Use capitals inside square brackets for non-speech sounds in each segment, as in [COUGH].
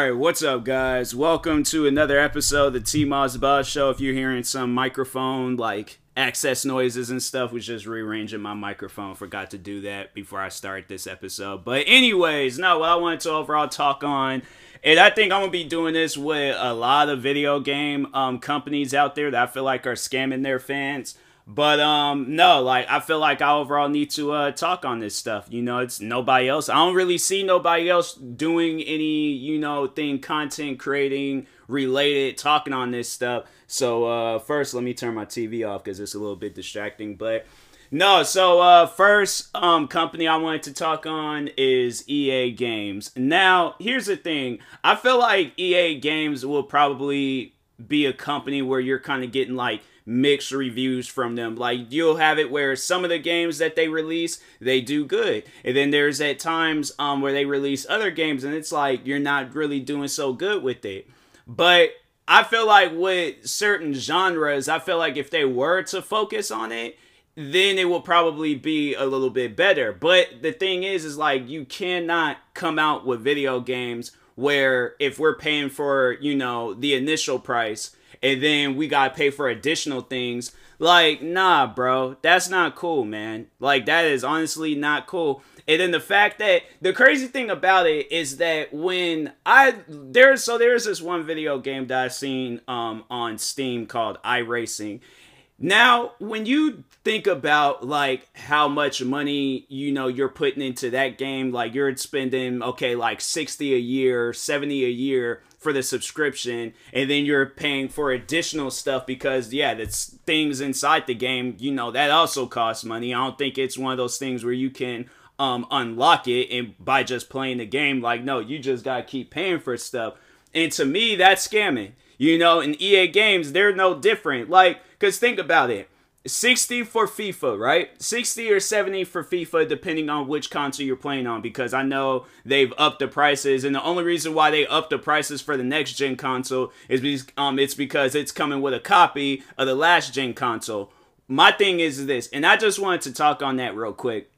Alright, what's up, guys? Welcome to another episode of the T Moss Boss Show. If you're hearing some microphone like access noises and stuff, was just rearranging my microphone. Forgot to do that before I start this episode. But, anyways, no, what I wanted to overall talk on, and I think I'm gonna be doing this with a lot of video game um, companies out there that I feel like are scamming their fans. But um no, like I feel like I overall need to uh talk on this stuff. You know, it's nobody else. I don't really see nobody else doing any, you know, thing content creating related talking on this stuff. So uh first let me turn my TV off cuz it's a little bit distracting, but no, so uh first um company I wanted to talk on is EA Games. Now, here's the thing. I feel like EA Games will probably be a company where you're kind of getting like mixed reviews from them. Like you'll have it where some of the games that they release, they do good. And then there's at times um where they release other games and it's like you're not really doing so good with it. But I feel like with certain genres, I feel like if they were to focus on it, then it will probably be a little bit better. But the thing is is like you cannot come out with video games where if we're paying for, you know, the initial price and then we gotta pay for additional things. Like, nah, bro, that's not cool, man. Like, that is honestly not cool. And then the fact that the crazy thing about it is that when I there's so there's this one video game that I've seen um on Steam called iRacing. Now, when you think about like how much money you know you're putting into that game, like you're spending okay like 60 a year, 70 a year for the subscription and then you're paying for additional stuff because yeah that's things inside the game you know that also costs money. I don't think it's one of those things where you can um unlock it and by just playing the game like no you just gotta keep paying for stuff. And to me that's scamming you know in ea games they're no different. Like because think about it 60 for FIFA, right? 60 or 70 for FIFA, depending on which console you're playing on, because I know they've upped the prices, and the only reason why they upped the prices for the next gen console is because um, it's because it's coming with a copy of the last gen console. My thing is this, and I just wanted to talk on that real quick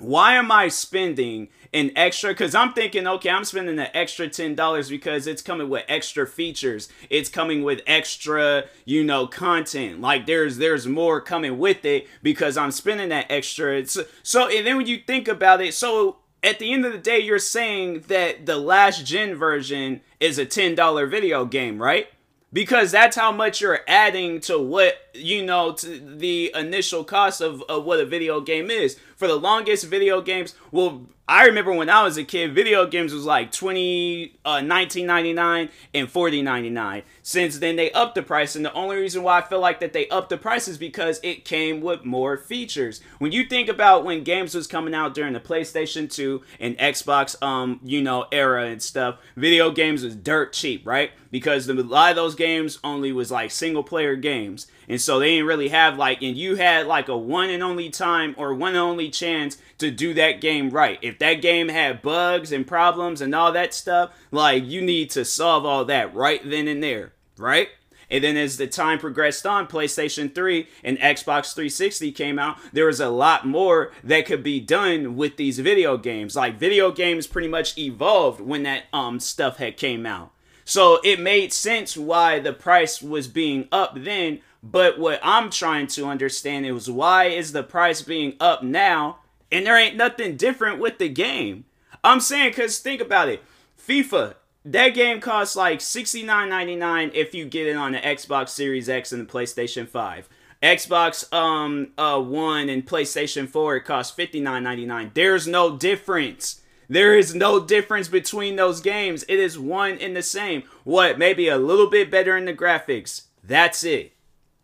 why am I spending an extra? Because I'm thinking, okay, I'm spending an extra $10 because it's coming with extra features. It's coming with extra, you know, content. Like there's there's more coming with it because I'm spending that extra. It's, so and then when you think about it, so at the end of the day, you're saying that the last gen version is a $10 video game, right? Because that's how much you're adding to what you know to the initial cost of, of what a video game is. For the longest video games well I remember when I was a kid, video games was like 20, uh, 19.99 and 40.99. Since then, they upped the price, and the only reason why I feel like that they upped the price is because it came with more features. When you think about when games was coming out during the PlayStation 2 and Xbox, um, you know, era and stuff, video games was dirt cheap, right? Because the, a lot of those games only was like single player games. And so they didn't really have like, and you had like a one and only time or one and only chance to do that game right. If that game had bugs and problems and all that stuff, like you need to solve all that right then and there, right? And then as the time progressed on, PlayStation 3 and Xbox 360 came out, there was a lot more that could be done with these video games. Like video games pretty much evolved when that um stuff had came out. So it made sense why the price was being up then but what I'm trying to understand is why is the price being up now and there ain't nothing different with the game? I'm saying cuz think about it. FIFA, that game costs like $69.99 if you get it on the Xbox Series X and the PlayStation 5. Xbox um uh 1 and PlayStation 4 it costs $59.99. There's no difference. There is no difference between those games. It is one and the same. What? Maybe a little bit better in the graphics. That's it.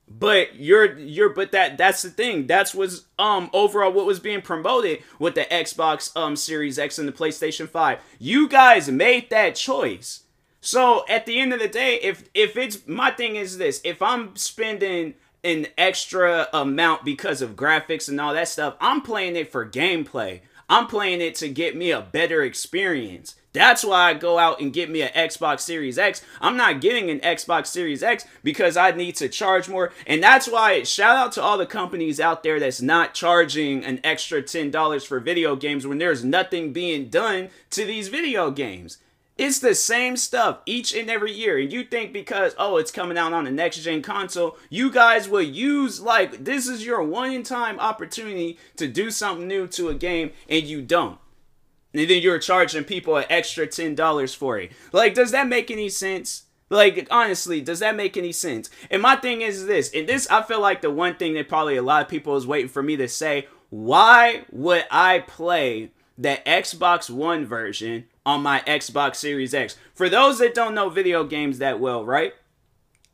But you're you're but that that's the thing. That's was um overall what was being promoted with the Xbox um Series X and the PlayStation 5. You guys made that choice. So at the end of the day, if if it's my thing is this, if I'm spending an extra amount because of graphics and all that stuff, I'm playing it for gameplay. I'm playing it to get me a better experience. That's why I go out and get me an Xbox Series X. I'm not getting an Xbox Series X because I need to charge more. And that's why shout out to all the companies out there that's not charging an extra $10 for video games when there's nothing being done to these video games. It's the same stuff each and every year. And you think because, oh, it's coming out on the next gen console, you guys will use, like, this is your one time opportunity to do something new to a game, and you don't. And then you're charging people an extra $10 for it. Like, does that make any sense? Like, honestly, does that make any sense? And my thing is this, and this, I feel like the one thing that probably a lot of people is waiting for me to say, why would I play the Xbox One version on my Xbox Series X. For those that don't know video games that well, right?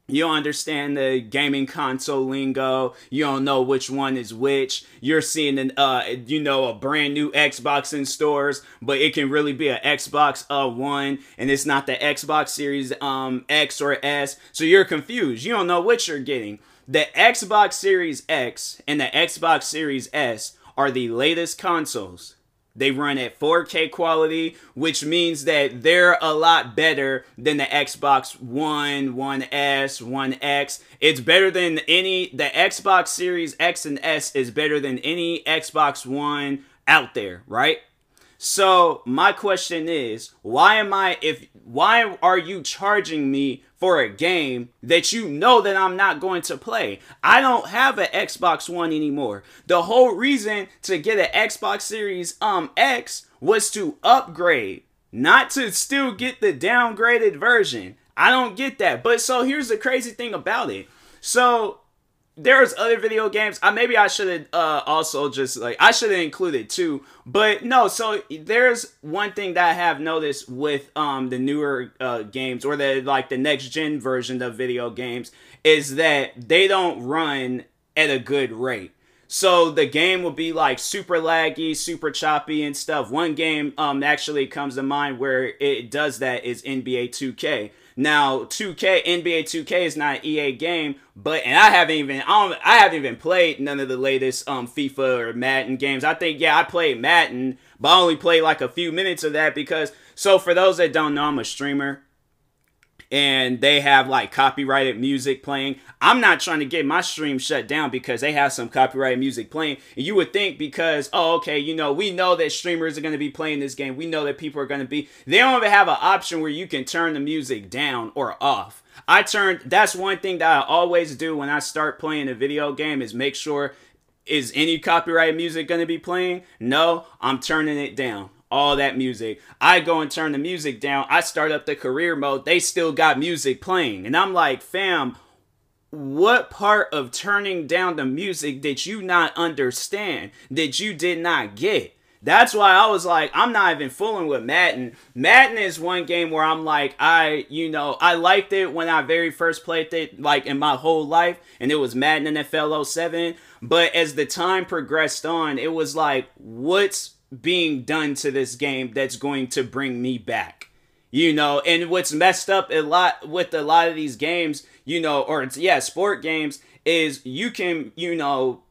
You don't understand the gaming console lingo. You don't know which one is which. You're seeing an uh you know a brand new Xbox in stores, but it can really be an Xbox uh one and it's not the Xbox Series um X or S. So you're confused. You don't know what you're getting. The Xbox Series X and the Xbox Series S are the latest consoles they run at 4K quality, which means that they're a lot better than the Xbox One, One S, One X. It's better than any, the Xbox Series X and S is better than any Xbox One out there, right? So my question is, why am I if why are you charging me for a game that you know that I'm not going to play? I don't have an Xbox One anymore. The whole reason to get an Xbox Series um X was to upgrade, not to still get the downgraded version. I don't get that. But so here's the crazy thing about it. So there's other video games. I maybe I should have uh, also just like I should have included too, but no. So there's one thing that I have noticed with um the newer uh, games or the like the next gen version of video games is that they don't run at a good rate. So the game will be like super laggy, super choppy and stuff. One game um actually comes to mind where it does that is NBA 2K. Now, 2K NBA 2K is not an EA game, but and I haven't even I, don't, I haven't even played none of the latest um FIFA or Madden games. I think yeah, I played Madden, but I only played like a few minutes of that because so for those that don't know, I'm a streamer and they have like copyrighted music playing. I'm not trying to get my stream shut down because they have some copyrighted music playing. And you would think because, oh, okay, you know, we know that streamers are going to be playing this game. We know that people are going to be. They don't even have an option where you can turn the music down or off. I turned. That's one thing that I always do when I start playing a video game is make sure is any copyrighted music going to be playing? No, I'm turning it down all that music. I go and turn the music down. I start up the career mode. They still got music playing. And I'm like, fam, what part of turning down the music did you not understand? That you did not get? That's why I was like, I'm not even fooling with Madden. Madden is one game where I'm like, I, you know, I liked it when I very first played it, like in my whole life, and it was Madden NFL 07. But as the time progressed on, it was like, what's being done to this game that's going to bring me back. You know, and what's messed up a lot with a lot of these games, you know, or yeah, sport games is you can, you know,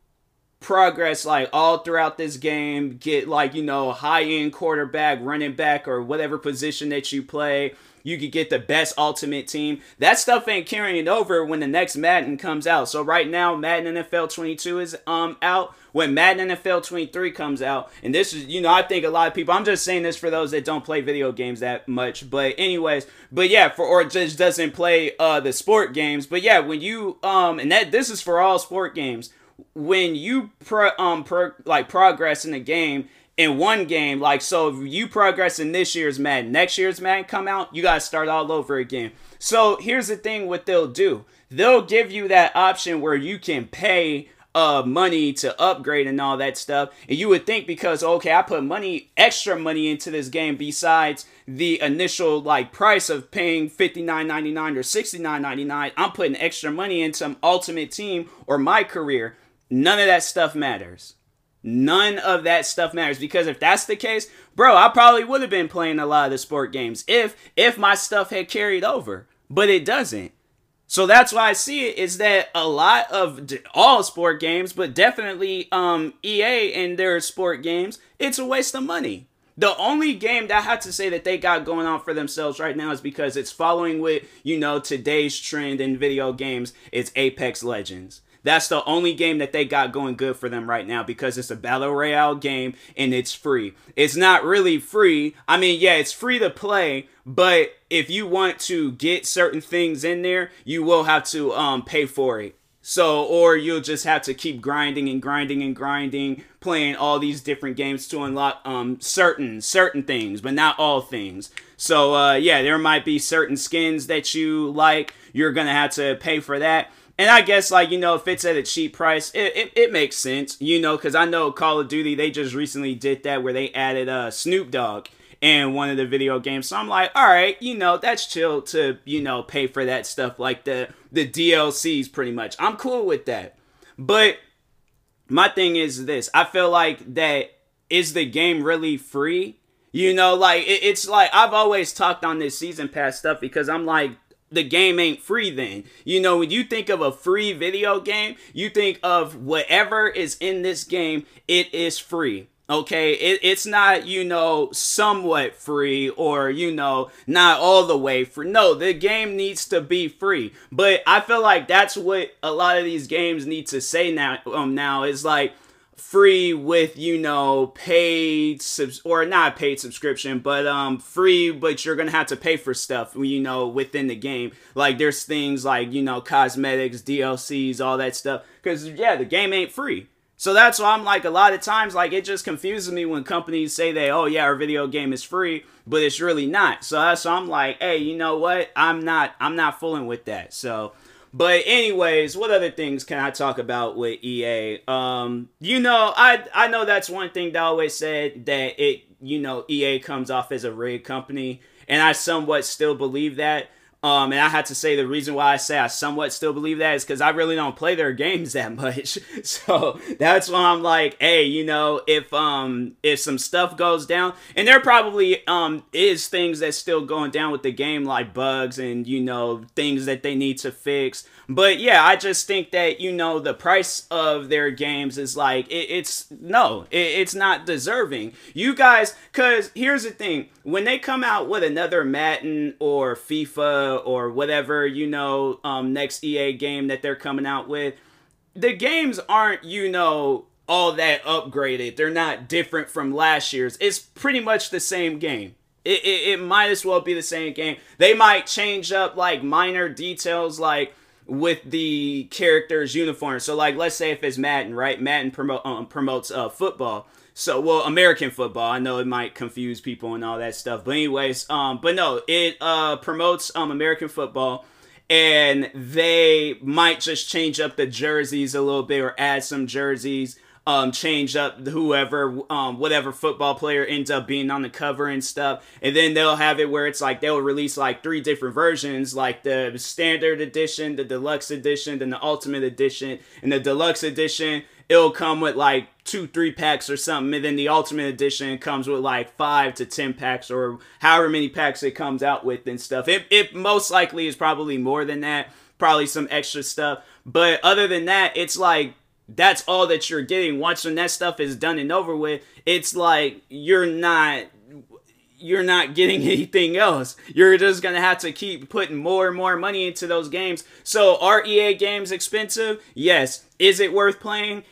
progress like all throughout this game, get like, you know, high end quarterback, running back, or whatever position that you play you could get the best ultimate team. That stuff ain't carrying over when the next Madden comes out. So right now, Madden NFL 22 is um out. When Madden NFL 23 comes out, and this is, you know, I think a lot of people. I'm just saying this for those that don't play video games that much. But anyways, but yeah, for or just doesn't play uh the sport games. But yeah, when you um and that this is for all sport games. When you pro, um pro, like progress in the game in one game. Like, so if you progress in this year's Madden, next year's Madden come out, you got to start all over again. So here's the thing what they'll do. They'll give you that option where you can pay uh money to upgrade and all that stuff. And you would think because okay, I put money extra money into this game besides the initial like price of paying $59.99 or $69.99, I'm putting extra money into ultimate team or my career. None of that stuff matters. None of that stuff matters because if that's the case, bro, I probably would have been playing a lot of the sport games if if my stuff had carried over, but it doesn't. So that's why I see it is that a lot of all sport games, but definitely um EA and their sport games, it's a waste of money. The only game that I have to say that they got going on for themselves right now is because it's following with, you know, today's trend in video games, it's Apex Legends. That's the only game that they got going good for them right now because it's a battle royale game and it's free. It's not really free. I mean, yeah, it's free to play, but if you want to get certain things in there, you will have to um, pay for it. So, or you'll just have to keep grinding and grinding and grinding, playing all these different games to unlock um certain certain things, but not all things. So, uh, yeah, there might be certain skins that you like. You're gonna have to pay for that. And I guess like you know, if it's at a cheap price, it, it, it makes sense, you know, because I know Call of Duty they just recently did that where they added uh Snoop Dogg in one of the video games. So I'm like, all right, you know, that's chill to, you know, pay for that stuff like the the DLCs pretty much. I'm cool with that. But my thing is this. I feel like that is the game really free? You know, like it, it's like I've always talked on this season pass stuff because I'm like the game ain't free then. You know, when you think of a free video game, you think of whatever is in this game, it is free. Okay, it, it's not, you know, somewhat free or, you know, not all the way free. No, the game needs to be free. But I feel like that's what a lot of these games need to say now. Um, now is like free with, you know, paid subs or not paid subscription, but um, free, but you're gonna have to pay for stuff, you know, within the game. Like there's things like, you know, cosmetics, DLCs, all that stuff. Because yeah, the game ain't free. So that's why I'm like, a lot of times, like, it just confuses me when companies say that, oh, yeah, our video game is free, but it's really not. So that's why I'm like, hey, you know what? I'm not, I'm not fooling with that. So, but anyways, what other things can I talk about with EA? Um, you know, I, I know that's one thing that I always said that it, you know, EA comes off as a rig company, and I somewhat still believe that. Um, and I had to say the reason why I say I somewhat still believe that is because I really don't play their games [LAUGHS] that much. [LAUGHS] So that's why I'm like, hey, you know, if um if some stuff goes down, and there probably um is things that's still going down with the game, like bugs and you know things that they need to fix. But yeah, I just think that you know the price of their games is like it, it's no, it, it's not deserving. You guys, cause here's the thing: when they come out with another Madden or FIFA or whatever you know, um, next EA game that they're coming out with, the games aren't you know all that upgraded. They're not different from last year's. It's pretty much the same game. It, it, it might as well be the same game. They might change up like minor details like with the character's uniform. So like let's say if it's Madden, right? Madden promote um, promotes uh, football. So well, American football. I know it might confuse people and all that stuff, but anyways, um, but no, it uh promotes um American football, and they might just change up the jerseys a little bit or add some jerseys um, change up whoever, um, whatever football player ends up being on the cover and stuff. And then they'll have it where it's like they'll release like three different versions, like the standard edition, the deluxe edition, then the ultimate edition. And the deluxe edition, it'll come with like two, three packs or something. And then the ultimate edition comes with like five to 10 packs or however many packs it comes out with and stuff. It, it most likely is probably more than that, probably some extra stuff. But other than that, it's like that's all that you're getting. Once when that stuff is done and over with, it's like you're not you're not getting [LAUGHS] anything else. You're just gonna have to keep putting more and more money into those games. So are EA games expensive? Yes. Is it worth playing?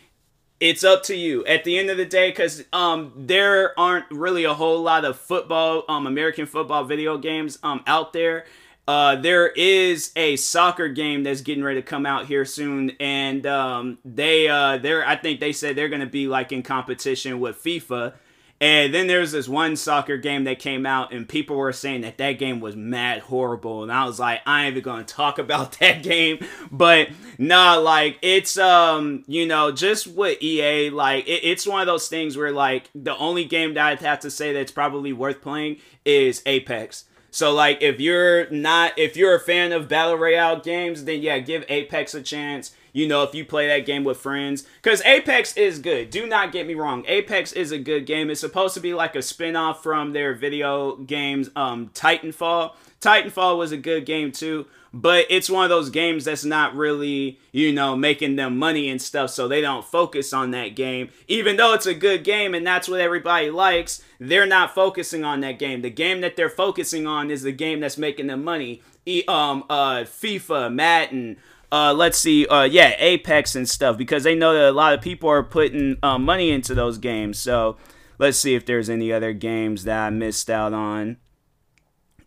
It's up to you. At the end of the day, because um there aren't really a whole lot of football, um American football video games um out there. Uh, there is a soccer game that's getting ready to come out here soon, and um, they uh, they're I think they said they're gonna be like in competition with FIFA. And then there's this one soccer game that came out, and people were saying that that game was mad horrible. And I was like, I ain't even gonna talk [LAUGHS] about that game. But nah, like it's um, you know, just with EA, like it, it's one of those things where like the only game that I'd have to say that's probably worth playing is Apex. So like if you're not if you're a fan of battle royale games, then yeah, give Apex a chance. You know, if you play that game with friends, cuz Apex is good. Do not get me wrong. Apex is a good game. It's supposed to be like a spin-off from their video games um Titanfall. Titanfall was a good game too, but it's one of those games that's not really, you know, making them money and stuff, so they don't focus on that game. Even though it's a good game and that's what everybody likes, they're not focusing on that game. The game that they're focusing on is the game that's making them money. E- um, uh, FIFA, Madden, uh, let's see, uh, yeah, Apex and stuff because they know that a lot of people are putting uh, money into those games. So let's see if there's any other games that I missed out on.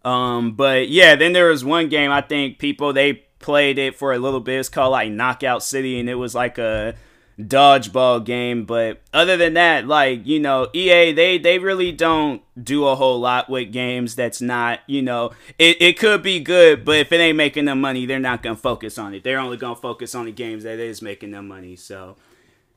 Um, but yeah, then there was one game I think people they played it for a little bit. It's called like Knockout City, and it was like a dodgeball game. But other than that, like you know, EA they they really don't do a whole lot with games. That's not you know, it it could be good, but if it ain't making them money, they're not gonna focus on it. They're only gonna focus on the games that is making them money. So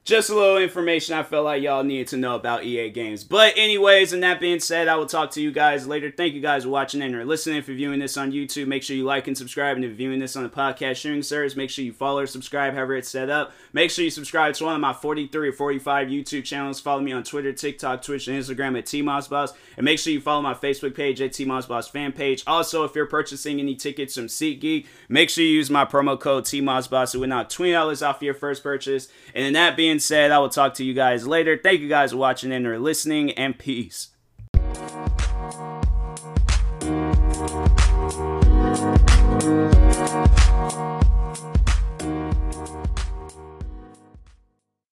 just a little information I felt like y'all needed to know about EA games. But anyways, and that being said, I will talk to you guys later. Thank you guys for watching and or listening. If you're viewing this on YouTube, make sure you like and subscribe. And if you're viewing this on the podcast sharing service, make sure you follow or subscribe, however it's set up. Make sure you subscribe to one of my 43 or 45 YouTube channels. Follow me on Twitter, TikTok, Twitch, and Instagram at TMossBoss. And make sure you follow my Facebook page at TMossBoss fan page. Also, if you're purchasing any tickets from SeatGeek, make sure you use my promo code TMossBoss. It will knock $20 off your first purchase. And then that being said, I will talk to you guys later. Thank you guys for watching and or listening, and peace.